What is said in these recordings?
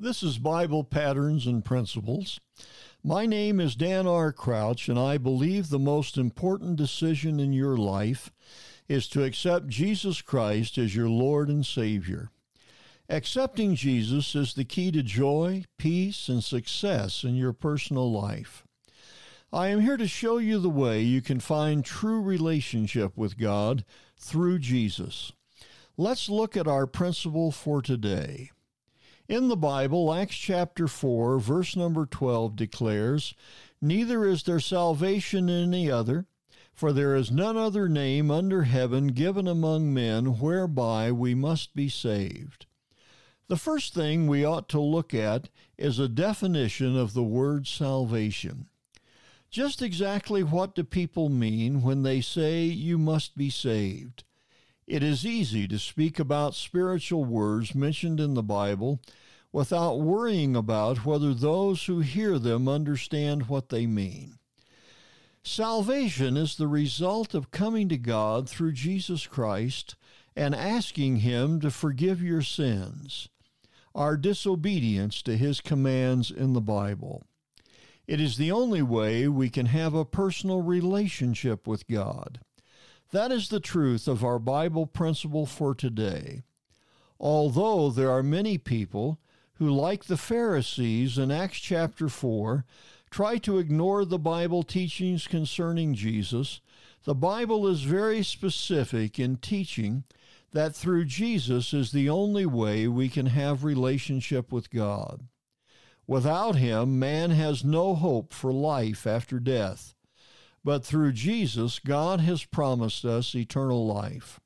This is Bible Patterns and Principles. My name is Dan R. Crouch, and I believe the most important decision in your life is to accept Jesus Christ as your Lord and Savior. Accepting Jesus is the key to joy, peace, and success in your personal life. I am here to show you the way you can find true relationship with God through Jesus. Let's look at our principle for today. In the Bible, Acts chapter 4, verse number 12 declares, Neither is there salvation in any other, for there is none other name under heaven given among men whereby we must be saved. The first thing we ought to look at is a definition of the word salvation. Just exactly what do people mean when they say you must be saved? It is easy to speak about spiritual words mentioned in the Bible without worrying about whether those who hear them understand what they mean. Salvation is the result of coming to God through Jesus Christ and asking Him to forgive your sins, our disobedience to His commands in the Bible. It is the only way we can have a personal relationship with God. That is the truth of our Bible principle for today. Although there are many people who, like the Pharisees in Acts chapter 4, try to ignore the Bible teachings concerning Jesus, the Bible is very specific in teaching that through Jesus is the only way we can have relationship with God. Without him, man has no hope for life after death but through Jesus, God has promised us eternal life.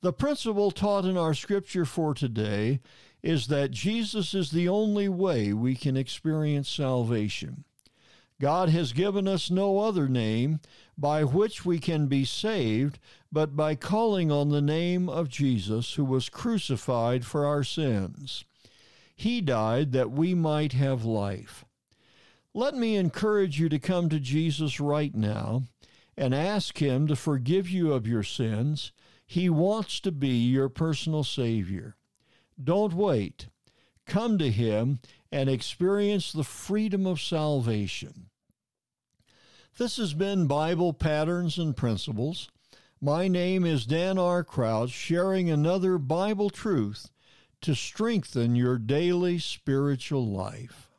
The principle taught in our scripture for today is that Jesus is the only way we can experience salvation. God has given us no other name by which we can be saved but by calling on the name of Jesus, who was crucified for our sins. He died that we might have life. Let me encourage you to come to Jesus right now and ask Him to forgive you of your sins. He wants to be your personal Savior. Don't wait. Come to Him and experience the freedom of salvation. This has been Bible Patterns and Principles. My name is Dan R. Crouch, sharing another Bible truth to strengthen your daily spiritual life.